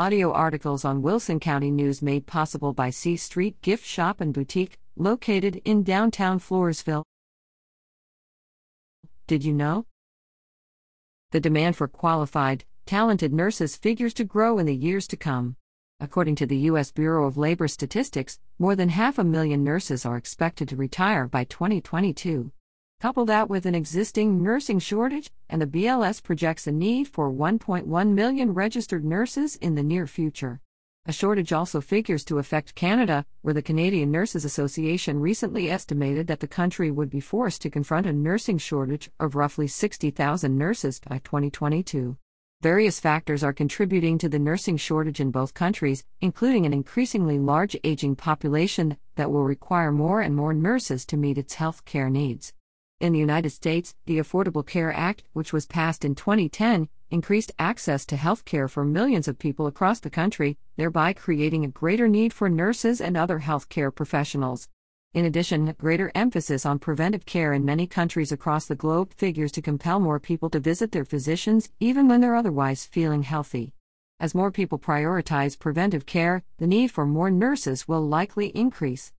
Audio articles on Wilson County News made possible by C Street Gift Shop and Boutique, located in downtown Floresville. Did you know? The demand for qualified, talented nurses figures to grow in the years to come. According to the U.S. Bureau of Labor Statistics, more than half a million nurses are expected to retire by 2022. Couple that with an existing nursing shortage, and the BLS projects a need for 1.1 million registered nurses in the near future. A shortage also figures to affect Canada, where the Canadian Nurses Association recently estimated that the country would be forced to confront a nursing shortage of roughly 60,000 nurses by 2022. Various factors are contributing to the nursing shortage in both countries, including an increasingly large aging population that will require more and more nurses to meet its health care needs. In the United States, the Affordable Care Act, which was passed in 2010, increased access to health care for millions of people across the country, thereby creating a greater need for nurses and other healthcare professionals. In addition, greater emphasis on preventive care in many countries across the globe figures to compel more people to visit their physicians even when they're otherwise feeling healthy. As more people prioritize preventive care, the need for more nurses will likely increase.